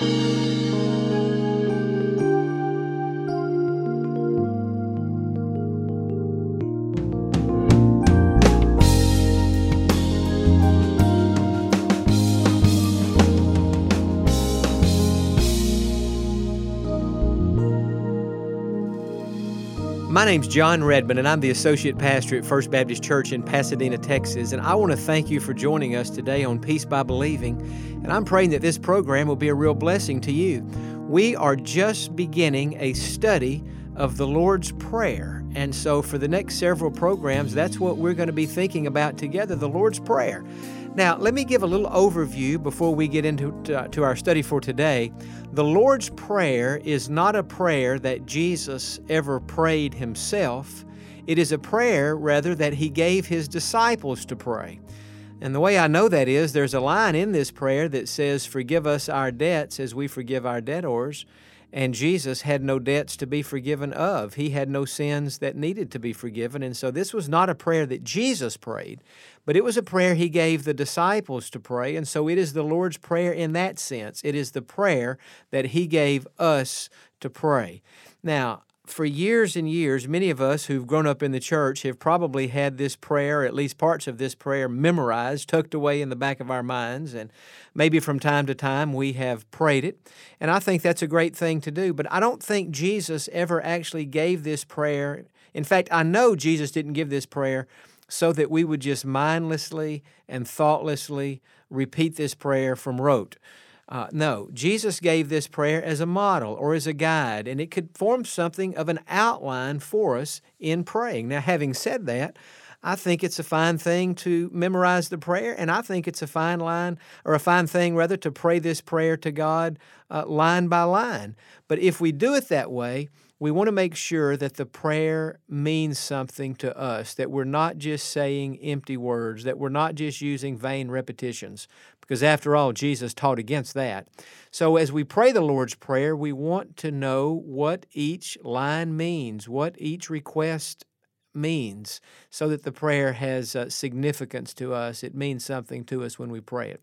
Música My name's Jon Redmond, and I'm the Associate Pastor at First Baptist Church in Pasadena, Texas. And I want to thank you for joining us today on Peace by Believing. And I'm praying that this program will be a real blessing to you. We are just beginning a study of the Lord's Prayer. And so, for the next several programs, that's what we're going to be thinking about together the Lord's Prayer. Now, let me give a little overview before we get into to, uh, to our study for today. The Lord's Prayer is not a prayer that Jesus ever prayed himself. It is a prayer, rather, that he gave his disciples to pray. And the way I know that is there's a line in this prayer that says, Forgive us our debts as we forgive our debtors. And Jesus had no debts to be forgiven of. He had no sins that needed to be forgiven. And so this was not a prayer that Jesus prayed, but it was a prayer he gave the disciples to pray. And so it is the Lord's Prayer in that sense. It is the prayer that he gave us to pray. Now, for years and years, many of us who've grown up in the church have probably had this prayer, at least parts of this prayer, memorized, tucked away in the back of our minds. And maybe from time to time we have prayed it. And I think that's a great thing to do. But I don't think Jesus ever actually gave this prayer. In fact, I know Jesus didn't give this prayer so that we would just mindlessly and thoughtlessly repeat this prayer from rote. Uh, no, Jesus gave this prayer as a model or as a guide, and it could form something of an outline for us in praying. Now, having said that, I think it's a fine thing to memorize the prayer, and I think it's a fine line, or a fine thing rather, to pray this prayer to God uh, line by line. But if we do it that way, we want to make sure that the prayer means something to us, that we're not just saying empty words, that we're not just using vain repetitions, because after all, Jesus taught against that. So as we pray the Lord's Prayer, we want to know what each line means, what each request means, so that the prayer has uh, significance to us. It means something to us when we pray it.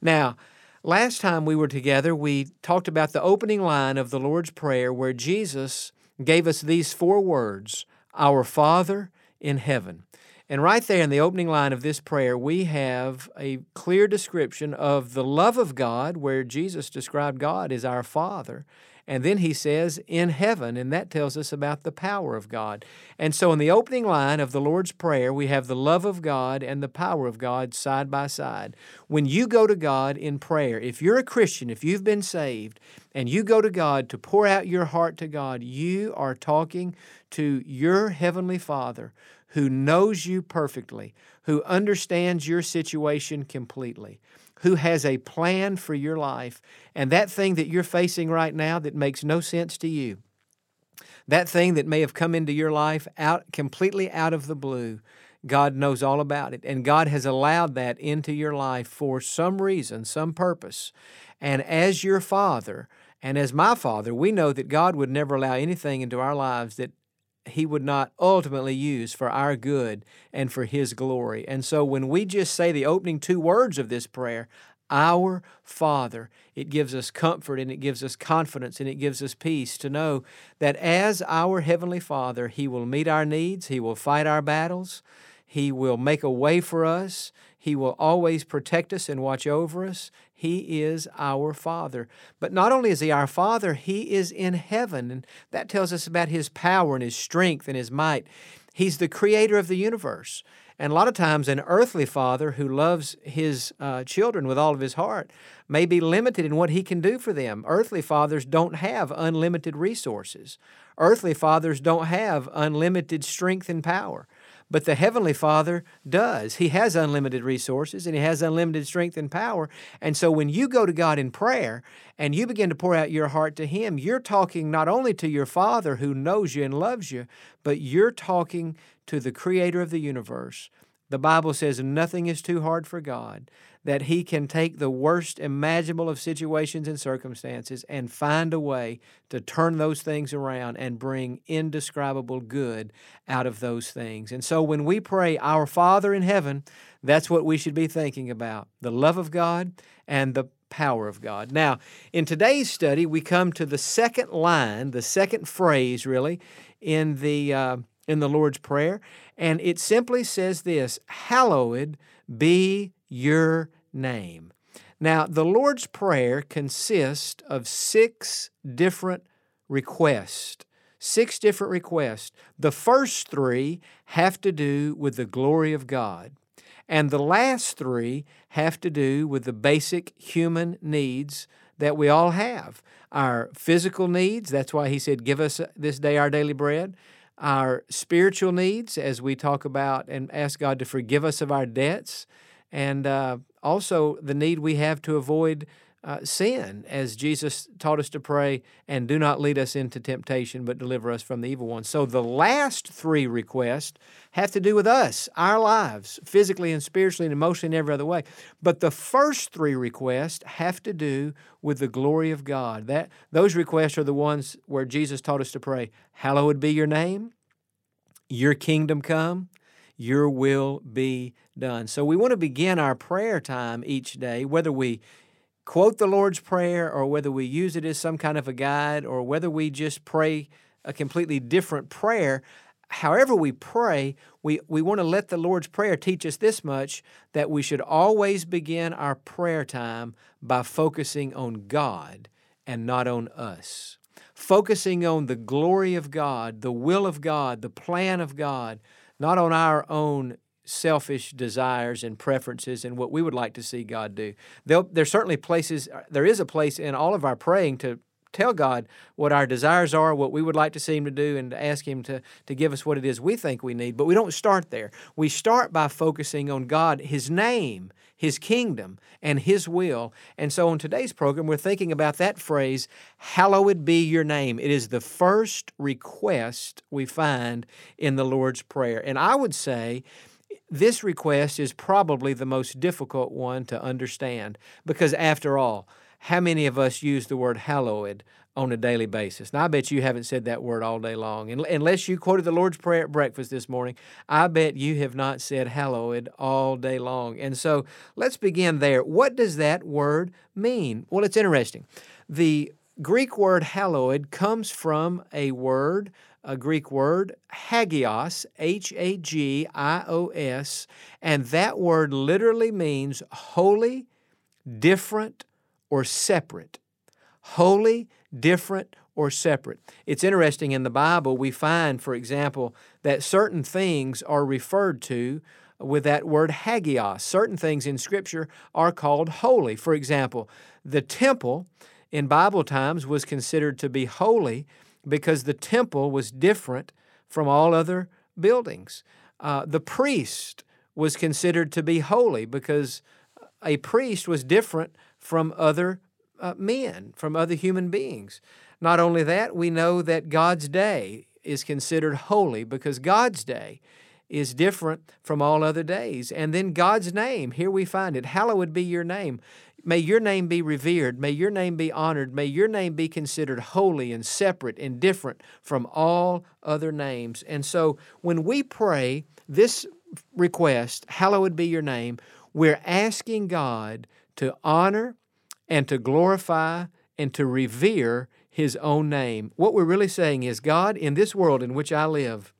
Now, Last time we were together, we talked about the opening line of the Lord's Prayer where Jesus gave us these four words Our Father in heaven. And right there in the opening line of this prayer, we have a clear description of the love of God, where Jesus described God as our Father. And then he says, in heaven, and that tells us about the power of God. And so in the opening line of the Lord's Prayer, we have the love of God and the power of God side by side. When you go to God in prayer, if you're a Christian, if you've been saved, and you go to God to pour out your heart to God, you are talking to your Heavenly Father who knows you perfectly, who understands your situation completely who has a plan for your life. And that thing that you're facing right now that makes no sense to you, that thing that may have come into your life out completely out of the blue, God knows all about it. And God has allowed that into your life for some reason, some purpose. And as your father, and as my father, we know that God would never allow anything into our lives that he would not ultimately use for our good and for his glory. And so when we just say the opening two words of this prayer, our Father, it gives us comfort and it gives us confidence and it gives us peace to know that as our Heavenly Father, He will meet our needs, He will fight our battles, He will make a way for us, He will always protect us and watch over us. He is our Father. But not only is He our Father, He is in heaven. And that tells us about His power and His strength and His might. He's the creator of the universe. And a lot of times, an earthly father who loves his uh, children with all of his heart may be limited in what he can do for them. Earthly fathers don't have unlimited resources, earthly fathers don't have unlimited strength and power. But the Heavenly Father does. He has unlimited resources and He has unlimited strength and power. And so when you go to God in prayer and you begin to pour out your heart to Him, you're talking not only to your Father who knows you and loves you, but you're talking to the Creator of the universe. The Bible says nothing is too hard for God that He can take the worst imaginable of situations and circumstances and find a way to turn those things around and bring indescribable good out of those things. And so when we pray, Our Father in heaven, that's what we should be thinking about the love of God and the power of God. Now, in today's study, we come to the second line, the second phrase, really, in the uh, in the Lord's Prayer, and it simply says this: "Hallowed be your name." Now, the Lord's Prayer consists of six different requests. Six different requests. The first three have to do with the glory of God. And the last three have to do with the basic human needs that we all have. Our physical needs, that's why he said, Give us this day our daily bread. Our spiritual needs, as we talk about and ask God to forgive us of our debts. And uh, also the need we have to avoid uh, sin, as Jesus taught us to pray, and do not lead us into temptation, but deliver us from the evil one. So the last three requests have to do with us, our lives, physically and spiritually and emotionally and every other way. But the first three requests have to do with the glory of God. That those requests are the ones where Jesus taught us to pray, Hallowed be your name, your kingdom come, your will be done. So we want to begin our prayer time each day, whether we quote the Lord's Prayer or whether we use it as some kind of a guide or whether we just pray a completely different prayer. However, we pray, we, we want to let the Lord's Prayer teach us this much that we should always begin our prayer time by focusing on God and not on us. Focusing on the glory of God, the will of God, the plan of God, not on our own selfish desires and preferences and what we would like to see God do. There'll, there's certainly places, uh, there is a place in all of our praying to tell God what our desires are, what we would like to see Him to do, and to ask Him to, to give us what it is we think we need. But we don't start there. We start by focusing on God, His name, His kingdom, and His will. And so on today's program, we're thinking about that phrase, Hallowed be your name. It is the first request we find in the Lord's Prayer. And I would say, this request is probably the most difficult one to understand because, after all, how many of us use the word hallowed on a daily basis? Now, I bet you haven't said that word all day long. Unless you quoted the Lord's Prayer at breakfast this morning, I bet you have not said hallowed all day long. And so let's begin there. What does that word mean? Well, it's interesting. The Greek word hallowed comes from a word a Greek word, hagios, H A G I O S, and that word literally means holy, different, or separate. Holy, different, or separate. It's interesting in the Bible, we find, for example, that certain things are referred to with that word hagios. Certain things in Scripture are called holy. For example, the temple in Bible times was considered to be holy because the temple was different from all other buildings. Uh, the priest was considered to be holy because a priest was different from other uh, men, from other human beings. Not only that, we know that God's day is considered holy because God's day is different from all other days. And then God's name, here we find it Hallowed be your name. May your name be revered. May your name be honored. May your name be considered holy and separate and different from all other names. And so when we pray this request, Hallowed be your name, we're asking God to honor and to glorify and to revere His own name. What we're really saying is, God, in this world in which I live,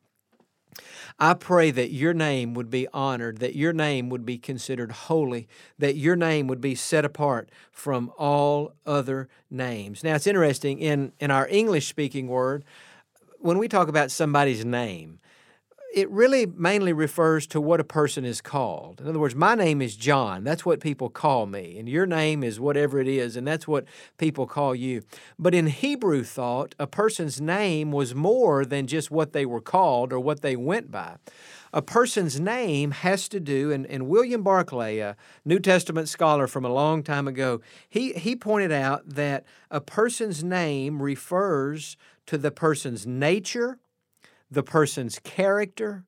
I pray that your name would be honored, that your name would be considered holy, that your name would be set apart from all other names. Now, it's interesting in, in our English speaking word, when we talk about somebody's name, it really mainly refers to what a person is called. In other words, my name is Jon. That's what people call me. And your name is whatever it is, and that's what people call you. But in Hebrew thought, a person's name was more than just what they were called or what they went by. A person's name has to do, and, and William Barclay, a New Testament scholar from a long time ago, he, he pointed out that a person's name refers to the person's nature the person's character,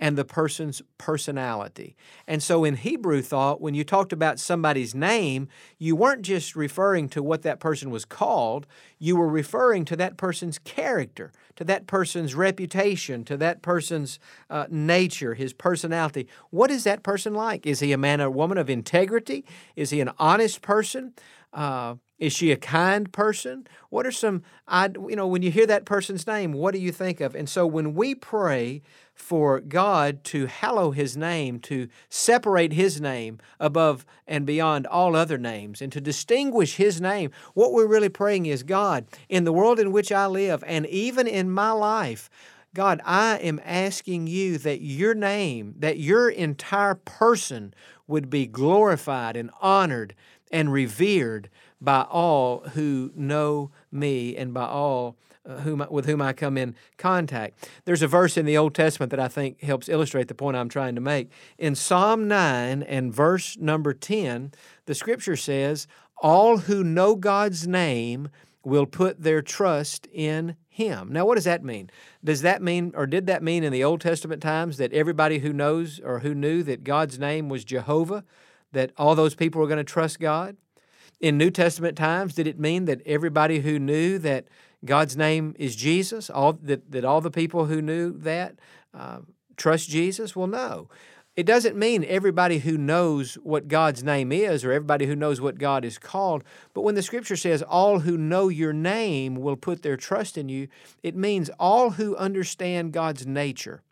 and the person's personality. And so in Hebrew thought, when you talked about somebody's name, you weren't just referring to what that person was called, you were referring to that person's character, to that person's reputation, to that person's uh, nature, his personality. What is that person like? Is he a man or woman of integrity? Is he an honest person? Uh, is she a kind person? What are some, I, you know, when you hear that person's name, what do you think of? And so when we pray for God to hallow His name, to separate His name above and beyond all other names, and to distinguish His name, what we're really praying is God, in the world in which I live, and even in my life, God, I am asking you that your name, that your entire person would be glorified and honored and revered by all who know me and by all uh, whom, with whom I come in contact. There's a verse in the Old Testament that I think helps illustrate the point I'm trying to make. In Psalm 9 and verse number 10, the scripture says, All who know God's name will put their trust in him. Now, what does that mean? Does that mean, or did that mean in the Old Testament times that everybody who knows or who knew that God's name was Jehovah, that all those people were going to trust God? In New Testament times, did it mean that everybody who knew that God's name is Jesus, all that, that all the people who knew that uh, trust Jesus? Well, no. It doesn't mean everybody who knows what God's name is or everybody who knows what God is called, but when the scripture says all who know your name will put their trust in you, it means all who understand God's nature,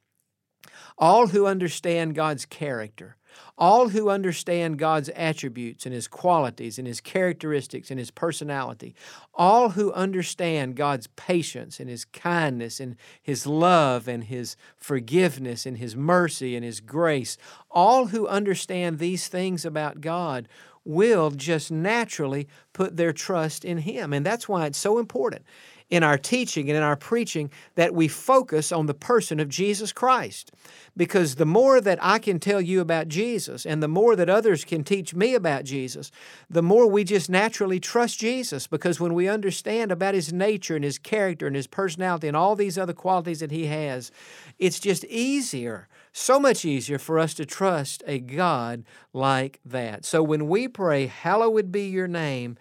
all who understand God's character, all who understand God's attributes and His qualities and His characteristics and His personality, all who understand God's patience and His kindness and His love and His forgiveness and His mercy and His grace, all who understand these things about God will just naturally put their trust in Him. And that's why it's so important in our teaching and in our preaching that we focus on the person of Jesus Christ. Because the more that I can tell you about Jesus and the more that others can teach me about Jesus, the more we just naturally trust Jesus. Because when we understand about his nature and his character and his personality and all these other qualities that he has, it's just easier so much easier for us to trust a God like that. So when we pray, Hallowed be your name,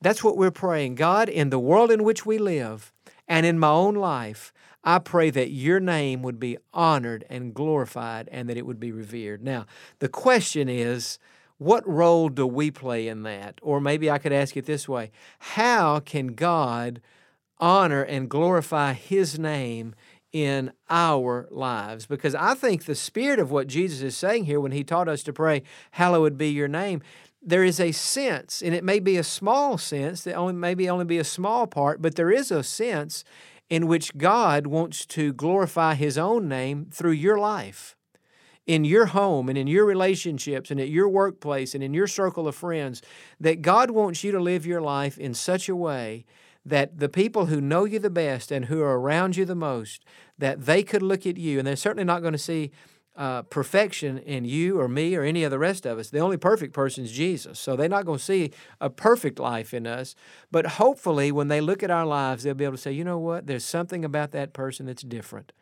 that's what we're praying. God, in the world in which we live and in my own life, I pray that your name would be honored and glorified and that it would be revered. Now, the question is, what role do we play in that? Or maybe I could ask it this way How can God honor and glorify His name in our lives? Because I think the spirit of what Jesus is saying here when He taught us to pray, Hallowed be your name, there is a sense, and it may be a small sense, that only maybe only be a small part, but there is a sense in which God wants to glorify His own name through your life, in your home, and in your relationships, and at your workplace, and in your circle of friends. That God wants you to live your life in such a way that the people who know you the best and who are around you the most, that they could look at you, and they're certainly not going to see uh, perfection in you or me or any of the rest of us. The only perfect person is Jesus. So they're not going to see a perfect life in us. But hopefully, when they look at our lives, they'll be able to say, you know what? There's something about that person that's different.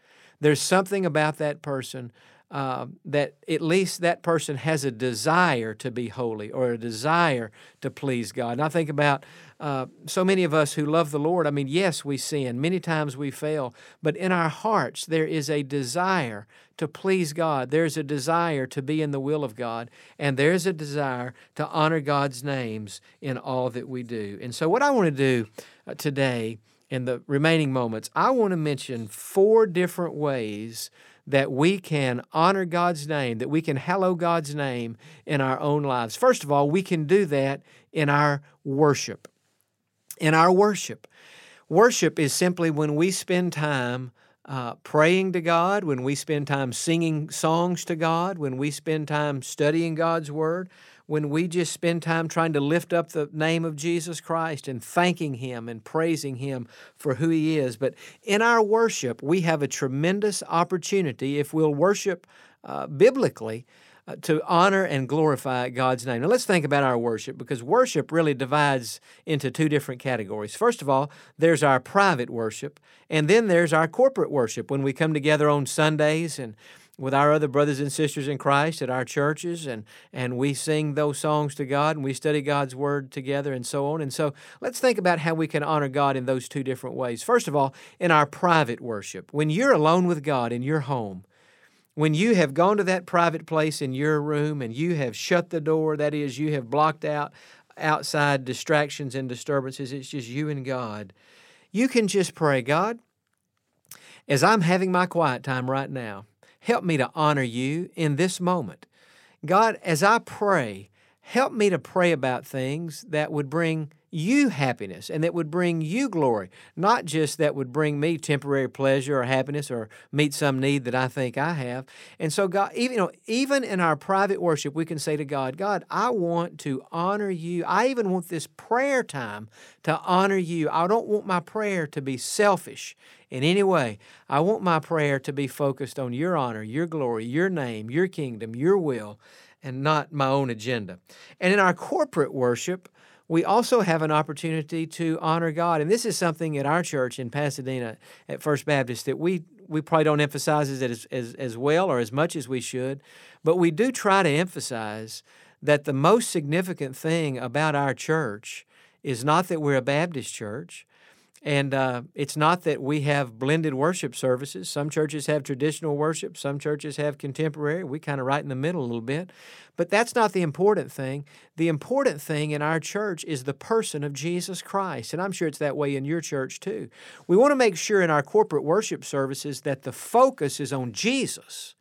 There's something about that person uh, that at least that person has a desire to be holy or a desire to please God. And I think about uh, so many of us who love the Lord. I mean, yes, we sin. Many times we fail. But in our hearts, there is a desire to please God. There's a desire to be in the will of God. And there's a desire to honor God's names in all that we do. And so, what I want to do uh, today in the remaining moments, I want to mention four different ways that we can honor God's name, that we can hallow God's name in our own lives. First of all, we can do that in our worship. In our worship. Worship is simply when we spend time uh, praying to God, when we spend time singing songs to God, when we spend time studying God's Word, when we just spend time trying to lift up the name of Jesus Christ and thanking Him and praising Him for who He is. But in our worship, we have a tremendous opportunity if we'll worship uh, biblically. To honor and glorify God's name. Now, let's think about our worship because worship really divides into two different categories. First of all, there's our private worship, and then there's our corporate worship when we come together on Sundays and with our other brothers and sisters in Christ at our churches, and, and we sing those songs to God and we study God's Word together and so on. And so let's think about how we can honor God in those two different ways. First of all, in our private worship. When you're alone with God in your home, when you have gone to that private place in your room and you have shut the door, that is, you have blocked out outside distractions and disturbances. It's just you and God. You can just pray, God, as I'm having my quiet time right now, help me to honor you in this moment. God, as I pray, help me to pray about things that would bring you happiness and that would bring you glory, not just that would bring me temporary pleasure or happiness or meet some need that I think I have. And so God, even you know, even in our private worship, we can say to God, God, I want to honor you. I even want this prayer time to honor you. I don't want my prayer to be selfish in any way. I want my prayer to be focused on your honor, your glory, your name, your kingdom, your will, and not my own agenda. And in our corporate worship, we also have an opportunity to honor God. And this is something at our church in Pasadena at First Baptist that we, we probably don't emphasize it as, as, as well or as much as we should, but we do try to emphasize that the most significant thing about our church is not that we're a Baptist church, and uh, it's not that we have blended worship services. Some churches have traditional worship, some churches have contemporary. We kind of right in the middle a little bit. But that's not the important thing. The important thing in our church is the person of Jesus Christ. And I'm sure it's that way in your church too. We want to make sure in our corporate worship services that the focus is on Jesus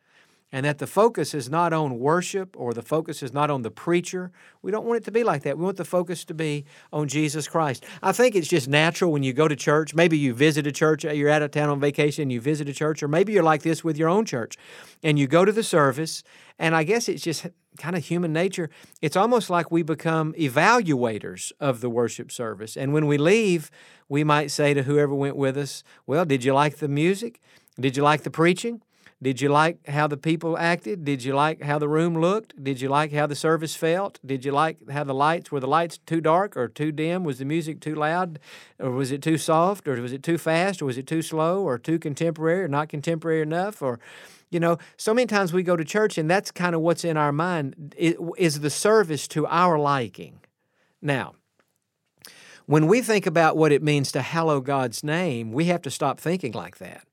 and that the focus is not on worship or the focus is not on the preacher. We don't want it to be like that. We want the focus to be on Jesus Christ. I think it's just natural when you go to church. Maybe you visit a church, uh, you're out of town on vacation, and you visit a church, or maybe you're like this with your own church and you go to the service, and I guess it's just kind of human nature. It's almost like we become evaluators of the worship service. And when we leave, we might say to whoever went with us, Well, did you like the music? Did you like the preaching? Did you like how the people acted? Did you like how the room looked? Did you like how the service felt? Did you like how the lights were the lights too dark or too dim? Was the music too loud or was it too soft or was it too fast or was it too slow or too contemporary or not contemporary enough or you know, so many times we go to church and that's kind of what's in our mind is the service to our liking. Now, when we think about what it means to hallow God's name, we have to stop thinking like that.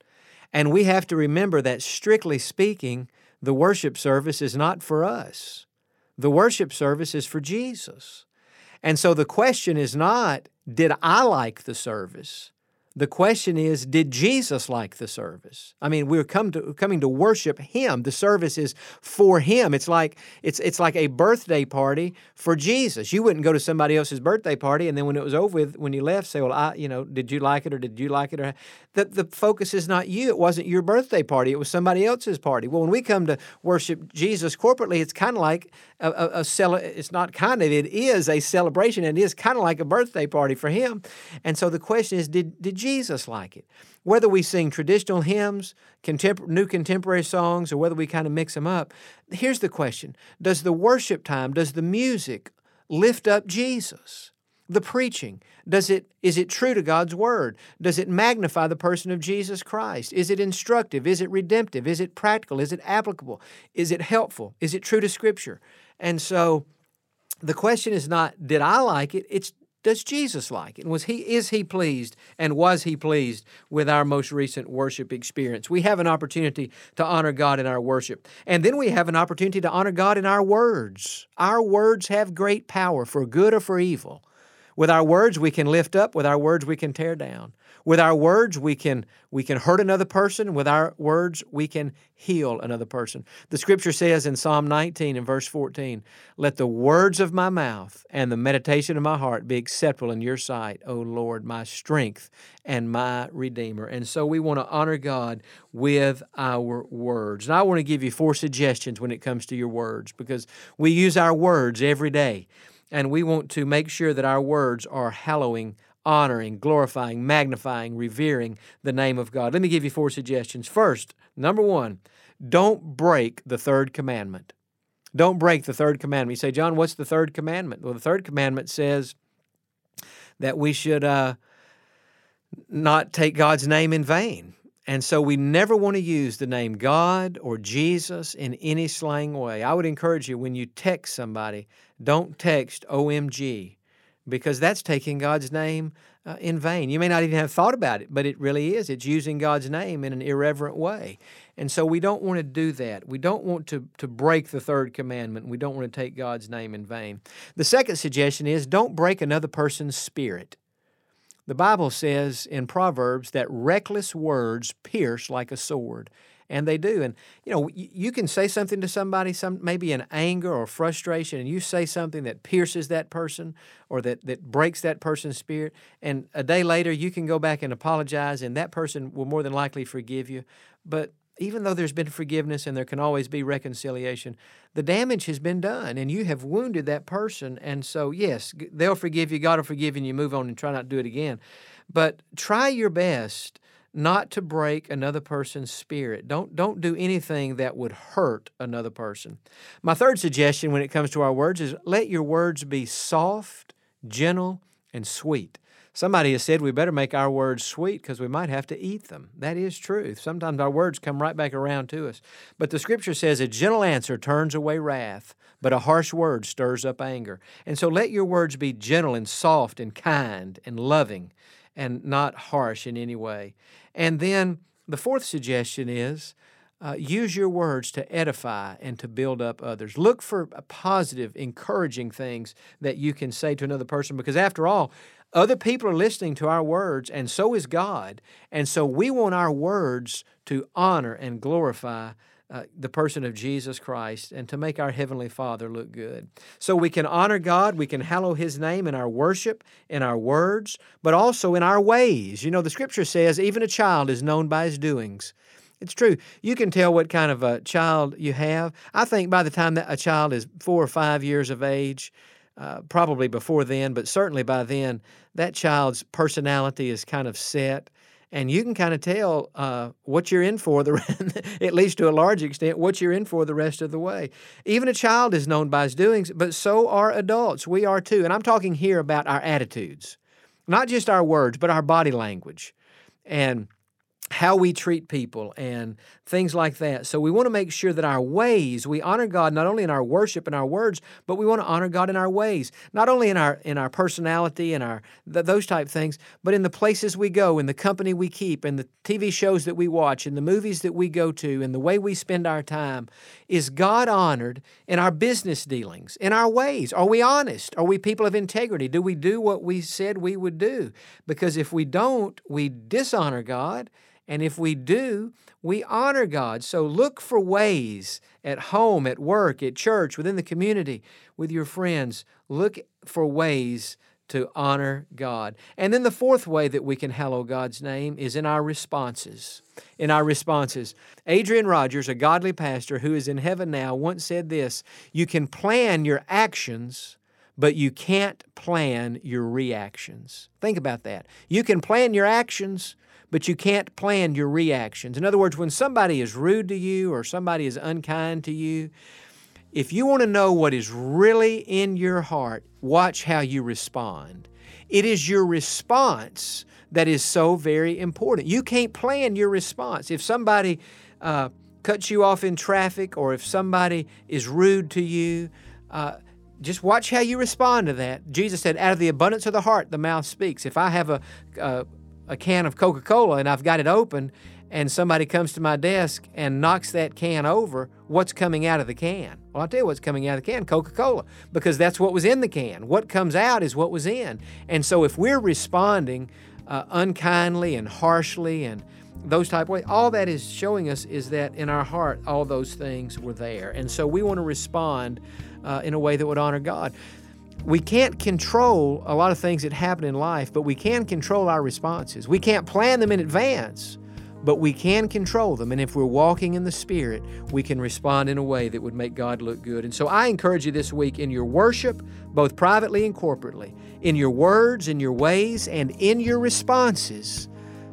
And we have to remember that, strictly speaking, the worship service is not for us. The worship service is for Jesus. And so the question is not, did I like the service? The question is, did Jesus like the service? I mean, we're come to, coming to worship Him. The service is for Him. It's like it's it's like a birthday party for Jesus. You wouldn't go to somebody else's birthday party and then when it was over with, when you left, say, "Well, I, you know, did you like it or did you like it?" Or the the focus is not you. It wasn't your birthday party. It was somebody else's party. Well, when we come to worship Jesus corporately, it's kind of like a, a, a cele- It's not kind of. It is a celebration. And it is kind of like a birthday party for Him. And so the question is, did did Jesus like it. Whether we sing traditional hymns, contempor- new contemporary songs, or whether we kind of mix them up, here's the question Does the worship time, does the music lift up Jesus? The preaching, does it is it true to God's word? Does it magnify the person of Jesus Christ? Is it instructive? Is it redemptive? Is it practical? Is it applicable? Is it helpful? Is it true to scripture? And so the question is not did I like it? It's does Jesus like it? Was he is he pleased and was he pleased with our most recent worship experience? We have an opportunity to honor God in our worship. And then we have an opportunity to honor God in our words. Our words have great power for good or for evil. With our words we can lift up, with our words we can tear down. With our words, we can we can hurt another person. With our words, we can heal another person. The scripture says in Psalm 19 and verse 14, "Let the words of my mouth and the meditation of my heart be acceptable in your sight, O Lord, my strength and my redeemer." And so we want to honor God with our words. And I want to give you four suggestions when it comes to your words because we use our words every day and we want to make sure that our words are hallowing honoring, glorifying, magnifying, revering the name of God. Let me give you four suggestions. First, number one, don't break the third commandment. Don't break the third commandment. You say, Jon, what's the third commandment? Well, the third commandment says that we should uh, not take God's name in vain. And so we never want to use the name God or Jesus in any slang way. I would encourage you when you text somebody, don't text OMG because that's taking God's name uh, in vain. You may not even have thought about it, but it really is. It's using God's name in an irreverent way. And so we don't want to do that. We don't want to, to break the third commandment. We don't want to take God's name in vain. The second suggestion is don't break another person's spirit. The Bible says in Proverbs that reckless words pierce like a sword and they do. And you know, you can say something to somebody, some maybe in anger or frustration, and you say something that pierces that person or that that breaks that person's spirit. And a day later, you can go back and apologize, and that person will more than likely forgive you. But even though there's been forgiveness and there can always be reconciliation, the damage has been done and you have wounded that person. And so, yes, they'll forgive you, God will forgive you, and you move on and try not to do it again. But try your best not to break another person's spirit. Don't don't do anything that would hurt another person. My third suggestion when it comes to our words is let your words be soft, gentle, and sweet. Somebody has said we better make our words sweet because we might have to eat them. That is truth. Sometimes our words come right back around to us. But the scripture says a gentle answer turns away wrath, but a harsh word stirs up anger. And so let your words be gentle and soft and kind and loving and not harsh in any way. And then the fourth suggestion is uh, use your words to edify and to build up others. Look for positive, encouraging things that you can say to another person because, after all, other people are listening to our words, and so is God. And so we want our words to honor and glorify uh, the person of Jesus Christ and to make our Heavenly Father look good. So we can honor God, we can hallow His name in our worship, in our words, but also in our ways. You know, the scripture says even a child is known by his doings. It's true. You can tell what kind of a child you have. I think by the time that a child is four or five years of age, uh, probably before then, but certainly by then, that child's personality is kind of set. And you can kind of tell uh, what you're in for the at least to a large extent what you're in for the rest of the way. Even a child is known by his doings but so are adults. We are too. And i'm talking here about our attitudes not just our words but our body language. And how we treat people and things like that. So we want to make sure that our ways, we honor God not only in our worship and our words, but we want to honor God in our ways, not only in our in our personality and our th- those type things, but in the places we go, in the company we keep, in the TV shows that we watch, in the movies that we go to, in the way we spend our time. Is God honored in our business dealings, in our ways? Are we honest? Are we people of integrity? Do we do what we said we would do? Because if we don't, we dishonor God and if we do, we honor God. So look for ways at home, at work, at church, within the community, with your friends. Look for ways to honor God. And then the fourth way that we can hallow God's name is in our responses. In our responses. Adrian Rogers, a godly pastor who is in heaven now, once said this You can plan your actions, but you can't plan your reactions. Think about that. You can plan your actions, but you can't plan your reactions. In other words, when somebody is rude to you or somebody is unkind to you, if you want to know what is really in your heart, watch how you respond. It is your response that is so very important. You can't plan your response. If somebody uh, cuts you off in traffic or if somebody is rude to you, uh, just watch how you respond to that. Jesus said, out of the abundance of the heart, the mouth speaks. If I have a, a, a can of Coca Cola and I've got it open, and somebody comes to my desk and knocks that can over, what's coming out of the can? Well, I'll tell you what's coming out of the can Coca Cola, because that's what was in the can. What comes out is what was in. And so if we're responding uh, unkindly and harshly and those type of ways, all that is showing us is that in our heart, all those things were there. And so we want to respond uh, in a way that would honor God we can't control a lot of things that happen in life, but we can control our responses. We can't plan them in advance, but we can control them. And if we're walking in the Spirit, we can respond in a way that would make God look good. And so I encourage you this week in your worship, both privately and corporately, in your words, in your ways, and in your responses,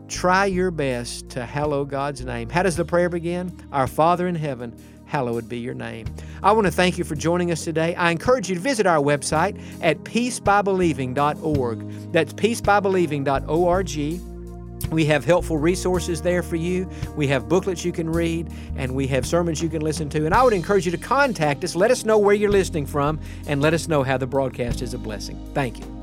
try your best to hallow God's name. How does the prayer begin? Our Father in heaven hallowed be your name. I want to thank you for joining us today. I encourage you to visit our website at peacebybelieving.org. That's peacebybelieving.org. We have helpful resources there for you. We have booklets you can read, and we have sermons you can listen to. And I would encourage you to contact us. Let us know where you're listening from, and let us know how the broadcast is a blessing. Thank you.